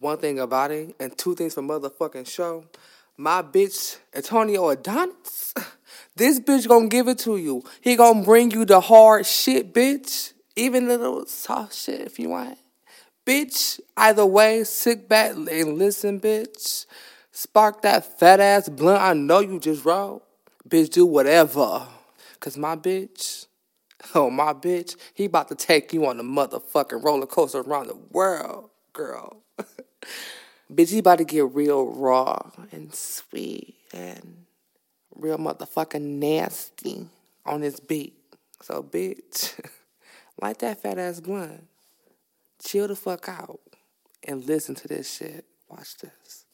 one thing about it, and two things for motherfucking show. My bitch, Tonio Adonis, this bitch gonna give it to you. He gonna bring you the hard shit, bitch. Even the little soft shit if you want. Bitch, either way, sit back and listen, bitch. Spark that fat ass blunt I know you just rolled. Bitch, do whatever. Cause my bitch, oh my bitch, he about to take you on a motherfucking roller coaster around the world, girl. Bitch, he about to get real raw and sweet and real motherfucking nasty on this beat. So bitch, light that fat ass blunt. Chill the fuck out and listen to this shit. Watch this.